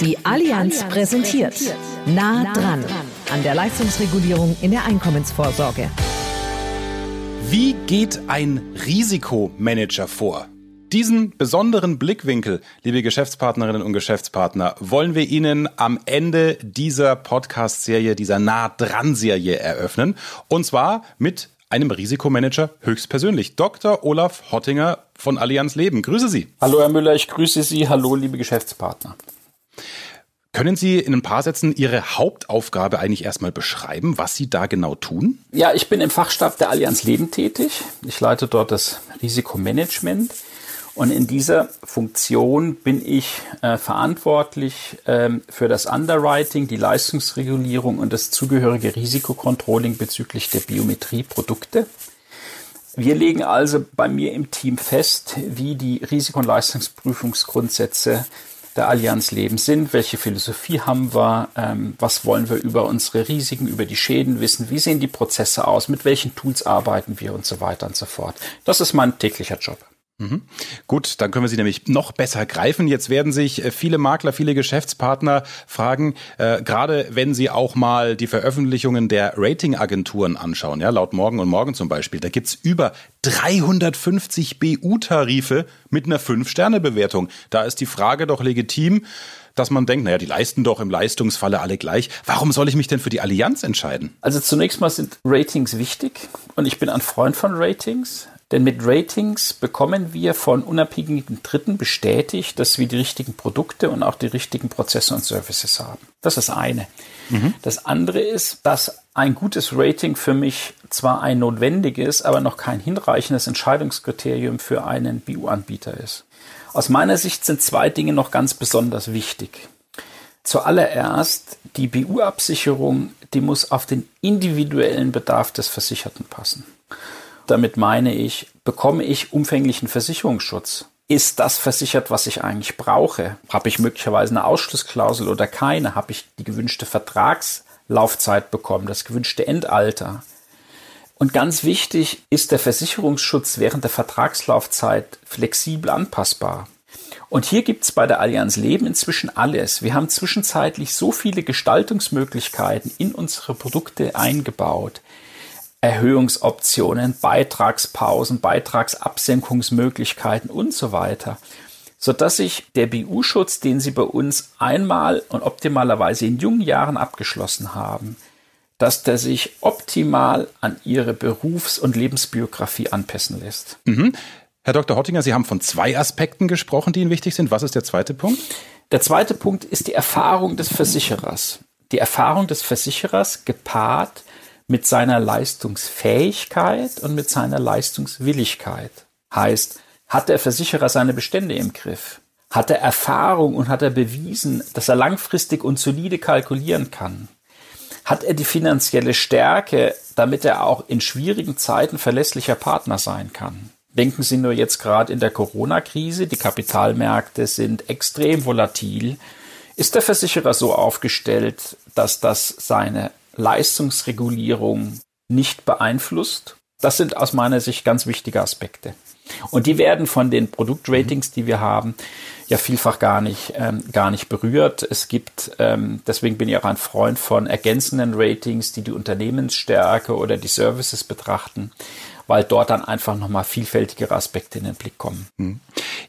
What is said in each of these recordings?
Die Allianz präsentiert Nah dran an der Leistungsregulierung in der Einkommensvorsorge. Wie geht ein Risikomanager vor? Diesen besonderen Blickwinkel, liebe Geschäftspartnerinnen und Geschäftspartner, wollen wir Ihnen am Ende dieser Podcast-Serie, dieser Nah-Dran-Serie eröffnen. Und zwar mit einem Risikomanager höchstpersönlich. Dr. Olaf Hottinger von Allianz Leben. Grüße Sie. Hallo Herr Müller, ich grüße Sie. Hallo liebe Geschäftspartner. Können Sie in ein paar Sätzen Ihre Hauptaufgabe eigentlich erstmal beschreiben, was Sie da genau tun? Ja, ich bin im Fachstab der Allianz Leben tätig. Ich leite dort das Risikomanagement. Und in dieser Funktion bin ich äh, verantwortlich ähm, für das Underwriting, die Leistungsregulierung und das zugehörige Risikokontrolling bezüglich der Biometrieprodukte. Wir legen also bei mir im Team fest, wie die Risiko- und Leistungsprüfungsgrundsätze der Allianz Leben sind, welche Philosophie haben wir, ähm, was wollen wir über unsere Risiken, über die Schäden wissen, wie sehen die Prozesse aus, mit welchen Tools arbeiten wir und so weiter und so fort. Das ist mein täglicher Job. Mhm. Gut, dann können wir sie nämlich noch besser greifen. Jetzt werden sich äh, viele Makler, viele Geschäftspartner fragen, äh, gerade wenn sie auch mal die Veröffentlichungen der Ratingagenturen anschauen, ja, laut Morgen und Morgen zum Beispiel, da gibt's über 350 BU-Tarife mit einer 5-Sterne-Bewertung. Da ist die Frage doch legitim, dass man denkt, naja, die leisten doch im Leistungsfalle alle gleich. Warum soll ich mich denn für die Allianz entscheiden? Also zunächst mal sind Ratings wichtig und ich bin ein Freund von Ratings. Denn mit Ratings bekommen wir von unabhängigen Dritten bestätigt, dass wir die richtigen Produkte und auch die richtigen Prozesse und Services haben. Das ist das eine. Mhm. Das andere ist, dass ein gutes Rating für mich zwar ein notwendiges, aber noch kein hinreichendes Entscheidungskriterium für einen BU-Anbieter ist. Aus meiner Sicht sind zwei Dinge noch ganz besonders wichtig. Zuallererst, die BU-Absicherung, die muss auf den individuellen Bedarf des Versicherten passen. Damit meine ich, bekomme ich umfänglichen Versicherungsschutz? Ist das versichert, was ich eigentlich brauche? Habe ich möglicherweise eine Ausschlussklausel oder keine? Habe ich die gewünschte Vertragslaufzeit bekommen, das gewünschte Endalter? Und ganz wichtig ist der Versicherungsschutz während der Vertragslaufzeit flexibel anpassbar. Und hier gibt es bei der Allianz Leben inzwischen alles. Wir haben zwischenzeitlich so viele Gestaltungsmöglichkeiten in unsere Produkte eingebaut. Erhöhungsoptionen, Beitragspausen, Beitragsabsenkungsmöglichkeiten und so weiter, sodass sich der BU-Schutz, den Sie bei uns einmal und optimalerweise in jungen Jahren abgeschlossen haben, dass der sich optimal an Ihre Berufs- und Lebensbiografie anpassen lässt. Mhm. Herr Dr. Hottinger, Sie haben von zwei Aspekten gesprochen, die Ihnen wichtig sind. Was ist der zweite Punkt? Der zweite Punkt ist die Erfahrung des Versicherers. Die Erfahrung des Versicherers gepaart mit seiner Leistungsfähigkeit und mit seiner Leistungswilligkeit. Heißt, hat der Versicherer seine Bestände im Griff? Hat er Erfahrung und hat er bewiesen, dass er langfristig und solide kalkulieren kann? Hat er die finanzielle Stärke, damit er auch in schwierigen Zeiten verlässlicher Partner sein kann? Denken Sie nur jetzt gerade in der Corona-Krise, die Kapitalmärkte sind extrem volatil. Ist der Versicherer so aufgestellt, dass das seine Leistungsregulierung nicht beeinflusst. Das sind aus meiner Sicht ganz wichtige Aspekte. Und die werden von den Produktratings, die wir haben, ja vielfach gar nicht, ähm, gar nicht berührt. Es gibt, ähm, deswegen bin ich auch ein Freund von ergänzenden Ratings, die die Unternehmensstärke oder die Services betrachten weil dort dann einfach nochmal vielfältigere Aspekte in den Blick kommen.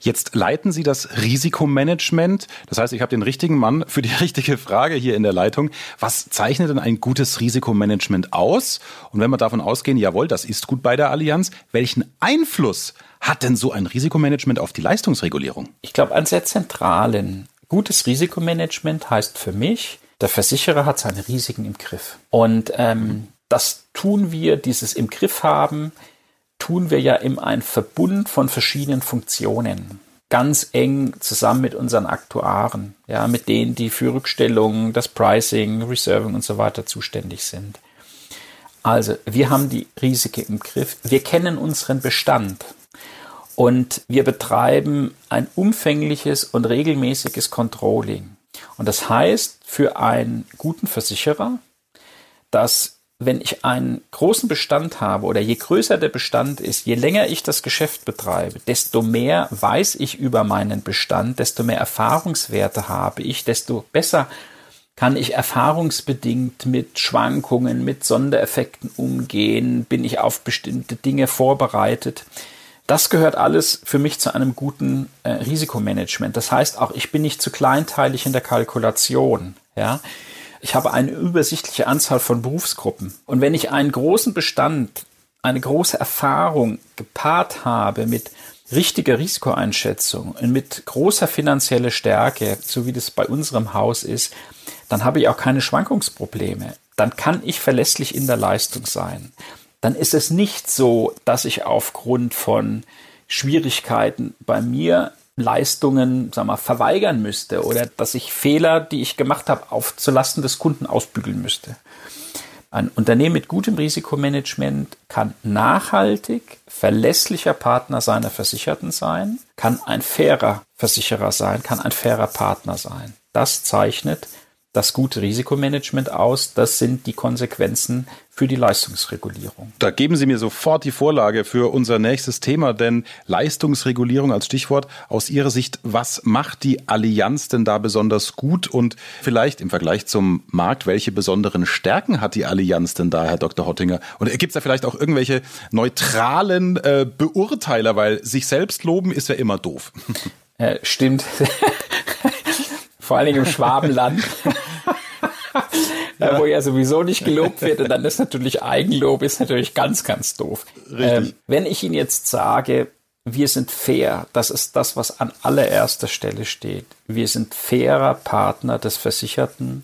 Jetzt leiten Sie das Risikomanagement. Das heißt, ich habe den richtigen Mann für die richtige Frage hier in der Leitung. Was zeichnet denn ein gutes Risikomanagement aus? Und wenn wir davon ausgehen, jawohl, das ist gut bei der Allianz, welchen Einfluss hat denn so ein Risikomanagement auf die Leistungsregulierung? Ich glaube, einen sehr zentralen. Gutes Risikomanagement heißt für mich, der Versicherer hat seine Risiken im Griff. Und ähm, das tun wir, dieses im Griff haben, tun wir ja in einem Verbund von verschiedenen Funktionen. Ganz eng zusammen mit unseren Aktuaren, ja, mit denen, die für Rückstellungen, das Pricing, Reserving und so weiter zuständig sind. Also, wir haben die Risiken im Griff. Wir kennen unseren Bestand. Und wir betreiben ein umfängliches und regelmäßiges Controlling. Und das heißt für einen guten Versicherer, dass wenn ich einen großen Bestand habe oder je größer der Bestand ist, je länger ich das Geschäft betreibe, desto mehr weiß ich über meinen Bestand, desto mehr Erfahrungswerte habe ich, desto besser kann ich erfahrungsbedingt mit Schwankungen, mit Sondereffekten umgehen, bin ich auf bestimmte Dinge vorbereitet. Das gehört alles für mich zu einem guten äh, Risikomanagement. Das heißt auch, ich bin nicht zu kleinteilig in der Kalkulation. Ja, ich habe eine übersichtliche Anzahl von Berufsgruppen. Und wenn ich einen großen Bestand, eine große Erfahrung gepaart habe mit richtiger Risikoeinschätzung und mit großer finanzieller Stärke, so wie das bei unserem Haus ist, dann habe ich auch keine Schwankungsprobleme. Dann kann ich verlässlich in der Leistung sein. Dann ist es nicht so, dass ich aufgrund von Schwierigkeiten bei mir Leistungen, sag mal, verweigern müsste oder dass ich Fehler, die ich gemacht habe, auf zulasten des Kunden ausbügeln müsste. Ein Unternehmen mit gutem Risikomanagement kann nachhaltig, verlässlicher Partner seiner Versicherten sein, kann ein fairer Versicherer sein, kann ein fairer Partner sein. Das zeichnet das gute Risikomanagement aus. Das sind die Konsequenzen für die Leistungsregulierung. Da geben Sie mir sofort die Vorlage für unser nächstes Thema, denn Leistungsregulierung als Stichwort aus Ihrer Sicht, was macht die Allianz denn da besonders gut und vielleicht im Vergleich zum Markt, welche besonderen Stärken hat die Allianz denn da, Herr Dr. Hottinger? Und gibt es da vielleicht auch irgendwelche neutralen äh, Beurteiler, weil sich selbst loben ist ja immer doof. Äh, stimmt. Vor allen Dingen im Schwabenland. ja. wo ja sowieso nicht gelobt wird. Und dann ist natürlich Eigenlob ist natürlich ganz, ganz doof. Ähm, wenn ich Ihnen jetzt sage, wir sind fair, das ist das, was an allererster Stelle steht. Wir sind fairer Partner des Versicherten.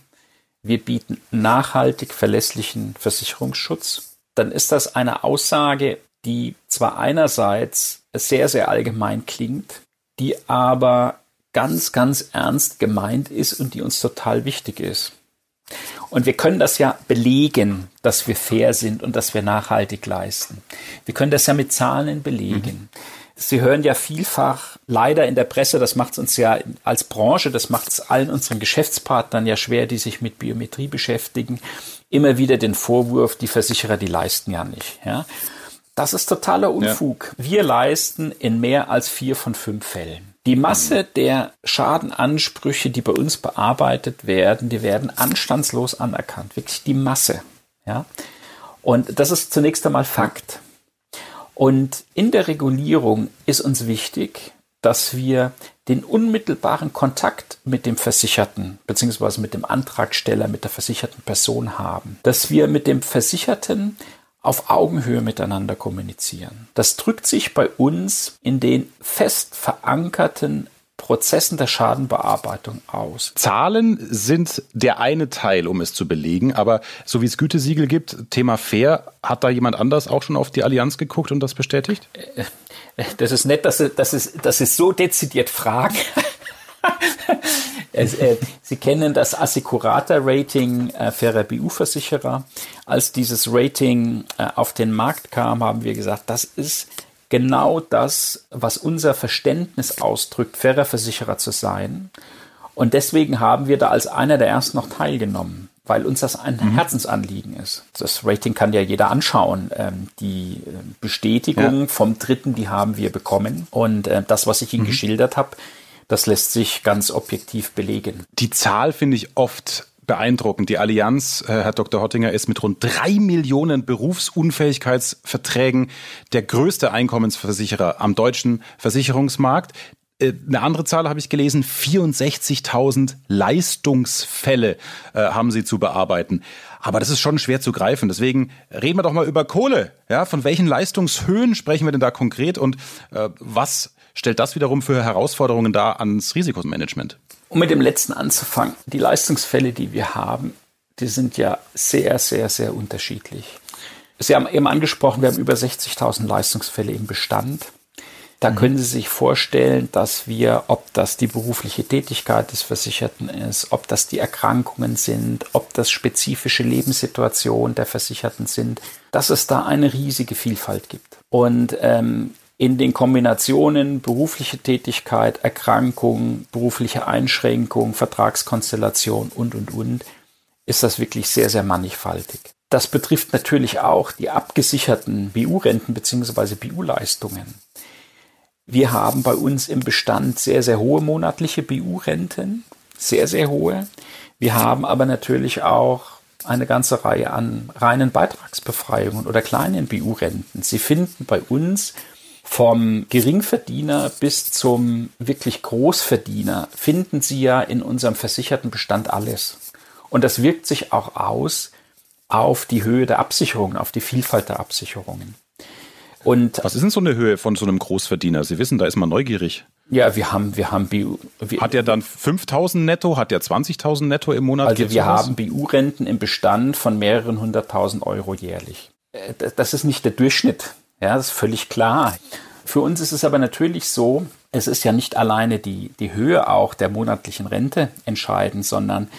Wir bieten nachhaltig verlässlichen Versicherungsschutz. Dann ist das eine Aussage, die zwar einerseits sehr, sehr allgemein klingt, die aber ganz, ganz ernst gemeint ist und die uns total wichtig ist. Und wir können das ja belegen, dass wir fair sind und dass wir nachhaltig leisten. Wir können das ja mit Zahlen belegen. Mhm. Sie hören ja vielfach leider in der Presse, das macht es uns ja als Branche, das macht es allen unseren Geschäftspartnern ja schwer, die sich mit Biometrie beschäftigen, immer wieder den Vorwurf, die Versicherer, die leisten ja nicht. Ja? Das ist totaler Unfug. Ja. Wir leisten in mehr als vier von fünf Fällen. Die Masse der Schadenansprüche, die bei uns bearbeitet werden, die werden anstandslos anerkannt. Wirklich die Masse. Ja? Und das ist zunächst einmal Fakt. Und in der Regulierung ist uns wichtig, dass wir den unmittelbaren Kontakt mit dem Versicherten bzw. mit dem Antragsteller, mit der versicherten Person haben. Dass wir mit dem Versicherten auf Augenhöhe miteinander kommunizieren. Das drückt sich bei uns in den fest verankerten Prozessen der Schadenbearbeitung aus. Zahlen sind der eine Teil, um es zu belegen, aber so wie es Gütesiegel gibt, Thema fair, hat da jemand anders auch schon auf die Allianz geguckt und das bestätigt? Äh, das ist nett, dass Sie, dass Sie, dass Sie so dezidiert fragen. Es, äh, Sie kennen das Assicurata-Rating äh, fairer BU-Versicherer. Als dieses Rating äh, auf den Markt kam, haben wir gesagt, das ist genau das, was unser Verständnis ausdrückt, fairer Versicherer zu sein. Und deswegen haben wir da als einer der ersten noch teilgenommen, weil uns das ein mhm. Herzensanliegen ist. Das Rating kann ja jeder anschauen. Ähm, die äh, Bestätigung ja. vom Dritten, die haben wir bekommen. Und äh, das, was ich Ihnen mhm. geschildert habe, das lässt sich ganz objektiv belegen. Die Zahl finde ich oft beeindruckend. Die Allianz, äh, Herr Dr. Hottinger, ist mit rund drei Millionen Berufsunfähigkeitsverträgen der größte Einkommensversicherer am deutschen Versicherungsmarkt. Äh, eine andere Zahl habe ich gelesen, 64.000 Leistungsfälle äh, haben sie zu bearbeiten. Aber das ist schon schwer zu greifen. Deswegen reden wir doch mal über Kohle. Ja, von welchen Leistungshöhen sprechen wir denn da konkret und äh, was stellt das wiederum für Herausforderungen dar ans Risikomanagement? Um mit dem letzten anzufangen, die Leistungsfälle, die wir haben, die sind ja sehr, sehr, sehr unterschiedlich. Sie haben eben angesprochen, wir haben über 60.000 Leistungsfälle im Bestand. Da mhm. können Sie sich vorstellen, dass wir, ob das die berufliche Tätigkeit des Versicherten ist, ob das die Erkrankungen sind, ob das spezifische Lebenssituationen der Versicherten sind, dass es da eine riesige Vielfalt gibt. Und ähm, in den Kombinationen berufliche Tätigkeit, Erkrankung, berufliche Einschränkung, Vertragskonstellation und, und, und, ist das wirklich sehr, sehr mannigfaltig. das betrifft natürlich auch die abgesicherten BU-Renten bzw. BU-Leistungen. Wir haben bei uns im Bestand sehr, sehr hohe monatliche BU-Renten, sehr, sehr hohe. Wir haben aber natürlich auch eine ganze Reihe an reinen Beitragsbefreiungen oder kleinen BU-Renten. Sie finden bei uns vom Geringverdiener bis zum wirklich Großverdiener finden Sie ja in unserem versicherten Bestand alles. Und das wirkt sich auch aus auf die Höhe der Absicherungen, auf die Vielfalt der Absicherungen. Und was ist denn so eine Höhe von so einem Großverdiener? Sie wissen, da ist man neugierig. Ja, wir haben, wir haben BU. Wir, hat er dann 5000 netto? Hat er 20.000 netto im Monat? Also wir sowas? haben BU-Renten im Bestand von mehreren hunderttausend Euro jährlich. Äh, das ist nicht der Durchschnitt. Ja, das ist völlig klar. Für uns ist es aber natürlich so, es ist ja nicht alleine die, die Höhe auch der monatlichen Rente entscheidend, sondern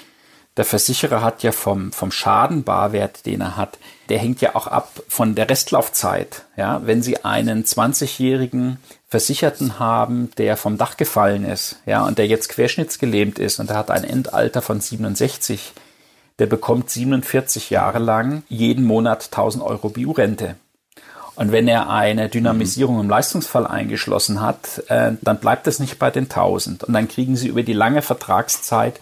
der Versicherer hat ja vom, vom Schadenbarwert, den er hat, der hängt ja auch ab von der Restlaufzeit. Ja, wenn Sie einen 20-jährigen Versicherten haben, der vom Dach gefallen ist, ja, und der jetzt querschnittsgelähmt ist und der hat ein Endalter von 67, der bekommt 47 Jahre lang jeden Monat 1000 Euro BU-Rente. Und wenn er eine Dynamisierung im Leistungsfall eingeschlossen hat, äh, dann bleibt es nicht bei den 1000. Und dann kriegen Sie über die lange Vertragszeit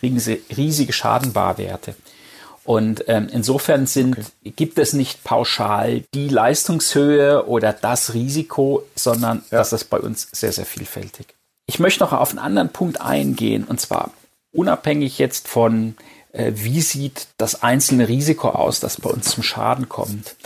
kriegen sie riesige Schadenbarwerte. Und ähm, insofern sind, okay. gibt es nicht pauschal die Leistungshöhe oder das Risiko, sondern ja. das ist bei uns sehr, sehr vielfältig. Ich möchte noch auf einen anderen Punkt eingehen, und zwar unabhängig jetzt von, äh, wie sieht das einzelne Risiko aus, das bei uns zum Schaden kommt,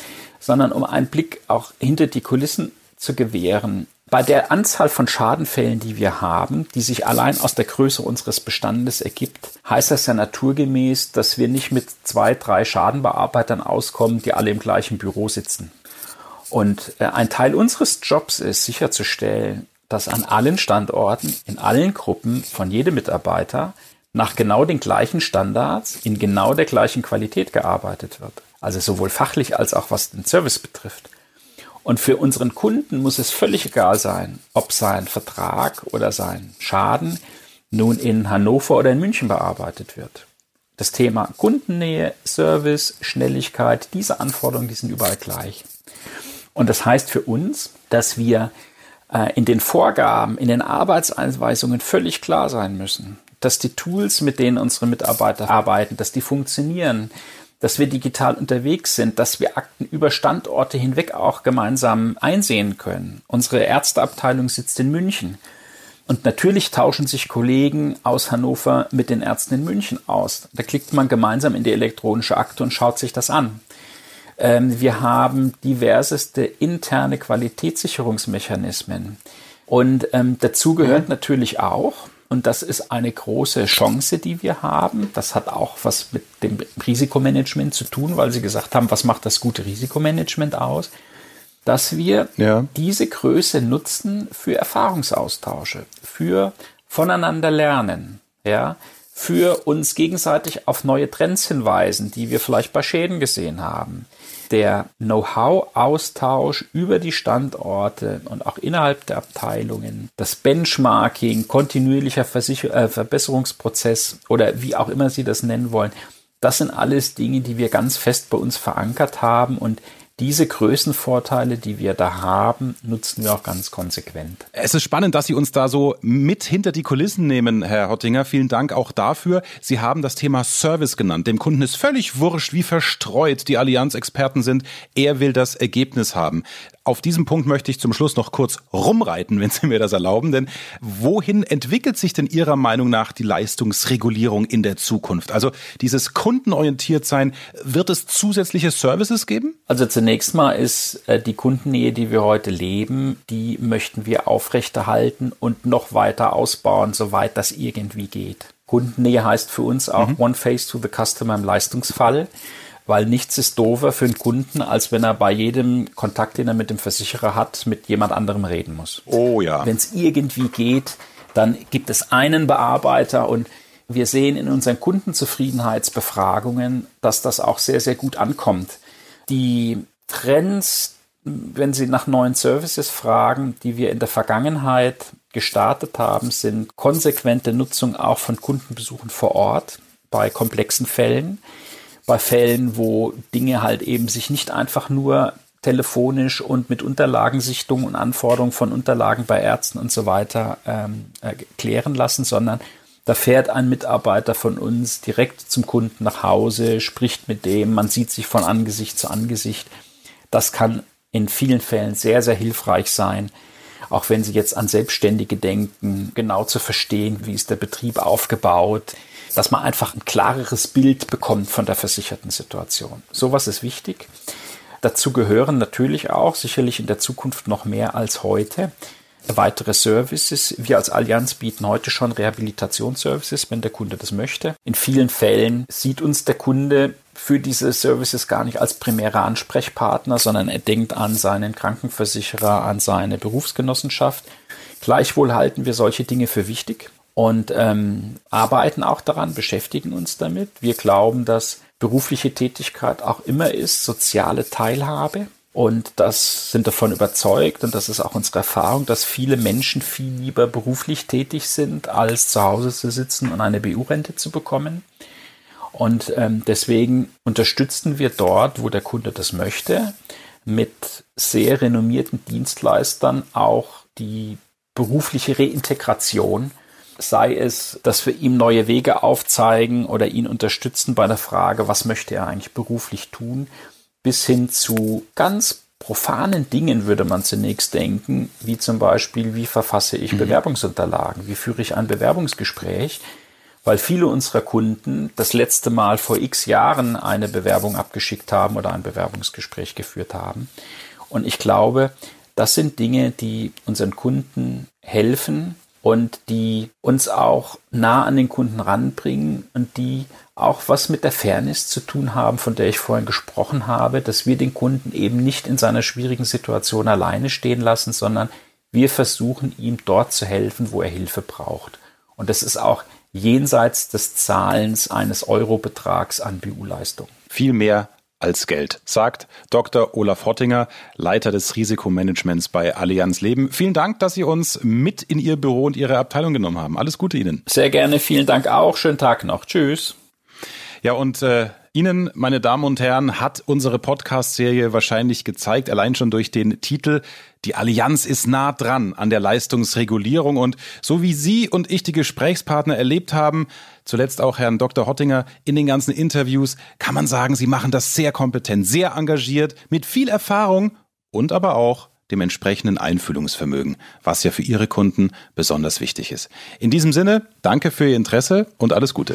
sondern um einen Blick auch hinter die Kulissen zu gewähren. Bei der Anzahl von Schadenfällen, die wir haben, die sich allein aus der Größe unseres Bestandes ergibt, heißt das ja naturgemäß, dass wir nicht mit zwei, drei Schadenbearbeitern auskommen, die alle im gleichen Büro sitzen. Und äh, ein Teil unseres Jobs ist sicherzustellen, dass an allen Standorten, in allen Gruppen von jedem Mitarbeiter nach genau den gleichen Standards in genau der gleichen Qualität gearbeitet wird. Also sowohl fachlich als auch was den Service betrifft. Und für unseren Kunden muss es völlig egal sein, ob sein Vertrag oder sein Schaden nun in Hannover oder in München bearbeitet wird. Das Thema Kundennähe, Service, Schnelligkeit, diese Anforderungen, die sind überall gleich. Und das heißt für uns, dass wir äh, in den Vorgaben, in den Arbeitseinweisungen völlig klar sein müssen, dass die Tools, mit denen unsere Mitarbeiter arbeiten, dass die funktionieren, dass wir digital unterwegs sind, dass wir Akten über Standorte hinweg auch gemeinsam einsehen können. Unsere Ärzteabteilung sitzt in München. Und natürlich tauschen sich Kollegen aus Hannover mit den Ärzten in München aus. Da klickt man gemeinsam in die elektronische Akte und schaut sich das an. Ähm, wir haben diverseste interne Qualitätssicherungsmechanismen. Und ähm, dazu gehört mhm. natürlich auch, und das ist eine große Chance, die wir haben. Das hat auch was mit dem Risikomanagement zu tun, weil Sie gesagt haben, was macht das gute Risikomanagement aus? Dass wir ja. diese Größe nutzen für Erfahrungsaustausche, für voneinander lernen, ja, für uns gegenseitig auf neue Trends hinweisen, die wir vielleicht bei Schäden gesehen haben, der Know-how-Austausch über die Standorte und auch innerhalb der Abteilungen, das Benchmarking, kontinuierlicher Versicher äh, Verbesserungsprozess oder wie auch immer Sie das nennen wollen, das sind alles Dinge, die wir ganz fest bei uns verankert haben und diese Größenvorteile, die wir da haben, nutzen wir auch ganz konsequent. Es ist spannend, dass Sie uns da so mit hinter die Kulissen nehmen, Herr Hottinger. Vielen Dank auch dafür. Sie haben das Thema Service genannt. Dem Kunden ist völlig wurscht, wie verstreut die Allianz-Experten sind. Er will das Ergebnis haben. Auf diesem Punkt möchte ich zum Schluss noch kurz rumreiten, wenn Sie mir das erlauben. Denn wohin entwickelt sich denn Ihrer Meinung nach die Leistungsregulierung in der Zukunft? Also dieses kundenorientiert sein, wird es zusätzliche Services geben? Also zunächst mal ist äh, die Kundennähe, die wir heute leben, die möchten wir aufrechterhalten und noch weiter ausbauen, soweit das irgendwie geht. Kundennähe heißt für uns auch mhm. One Face to the Customer im Leistungsfall weil nichts ist doofer für einen Kunden, als wenn er bei jedem Kontakt, den er mit dem Versicherer hat, mit jemand anderem reden muss. Oh ja. Wenn es irgendwie geht, dann gibt es einen Bearbeiter und wir sehen in unseren Kundenzufriedenheitsbefragungen, dass das auch sehr, sehr gut ankommt. Die Trends, wenn Sie nach neuen Services fragen, die wir in der Vergangenheit gestartet haben, sind konsequente Nutzung auch von Kundenbesuchen vor Ort bei komplexen Fällen bei Fällen, wo Dinge halt eben sich nicht einfach nur telefonisch und mit Unterlagensichtung und Anforderungen von Unterlagen bei Ärzten und so weiter ähm, äh, klären lassen, sondern da fährt ein Mitarbeiter von uns direkt zum Kunden nach Hause, spricht mit dem, man sieht sich von Angesicht zu Angesicht. Das kann in vielen Fällen sehr, sehr hilfreich sein, auch wenn Sie jetzt an Selbstständige denken, genau zu verstehen, wie ist der Betrieb aufgebaut, dass man einfach ein klareres Bild bekommt von der versicherten Situation. Sowas ist wichtig. Dazu gehören natürlich auch, sicherlich in der Zukunft noch mehr als heute, weitere Services. Wir als Allianz bieten heute schon Rehabilitationsservices, wenn der Kunde das möchte. In vielen Fällen sieht uns der Kunde für diese Services gar nicht als primärer Ansprechpartner, sondern er denkt an seinen Krankenversicherer, an seine Berufsgenossenschaft. Gleichwohl halten wir solche Dinge für wichtig und ähm, arbeiten auch daran, beschäftigen uns damit. Wir glauben, dass berufliche Tätigkeit auch immer ist, soziale Teilhabe. Und das sind davon überzeugt, und das ist auch unsere Erfahrung, dass viele Menschen viel lieber beruflich tätig sind, als zu Hause zu sitzen und eine BU-Rente zu bekommen. Und ähm, deswegen unterstützen wir dort, wo der Kunde das möchte, mit sehr renommierten Dienstleistern auch die berufliche Reintegration sei es, dass wir ihm neue Wege aufzeigen oder ihn unterstützen bei der Frage, was möchte er eigentlich beruflich tun, bis hin zu ganz profanen Dingen würde man zunächst denken, wie zum Beispiel, wie verfasse ich mhm. Bewerbungsunterlagen, wie führe ich ein Bewerbungsgespräch, weil viele unserer Kunden das letzte Mal vor x Jahren eine Bewerbung abgeschickt haben oder ein Bewerbungsgespräch geführt haben. Und ich glaube, das sind Dinge, die unseren Kunden helfen, und die uns auch nah an den Kunden ranbringen und die auch was mit der Fairness zu tun haben, von der ich vorhin gesprochen habe, dass wir den Kunden eben nicht in seiner schwierigen Situation alleine stehen lassen, sondern wir versuchen ihm dort zu helfen, wo er Hilfe braucht. Und das ist auch jenseits des Zahlens eines Eurobetrags an BU-Leistung. Viel mehr als Geld, sagt Dr. Olaf Hottinger, Leiter des Risikomanagements bei Allianz Leben. Vielen Dank, dass Sie uns mit in Ihr Büro und Ihre Abteilung genommen haben. Alles Gute Ihnen. Sehr gerne, vielen Dank auch. Schönen Tag noch. Tschüss. Ja, und äh, Ihnen, meine Damen und Herren, hat unsere Podcast-Serie wahrscheinlich gezeigt, allein schon durch den Titel, die Allianz ist nah dran an der Leistungsregulierung und so wie Sie und ich die Gesprächspartner erlebt haben, zuletzt auch Herrn Dr. Hottinger in den ganzen Interviews, kann man sagen, Sie machen das sehr kompetent, sehr engagiert, mit viel Erfahrung und aber auch dem entsprechenden Einfühlungsvermögen, was ja für Ihre Kunden besonders wichtig ist. In diesem Sinne, danke für Ihr Interesse und alles Gute.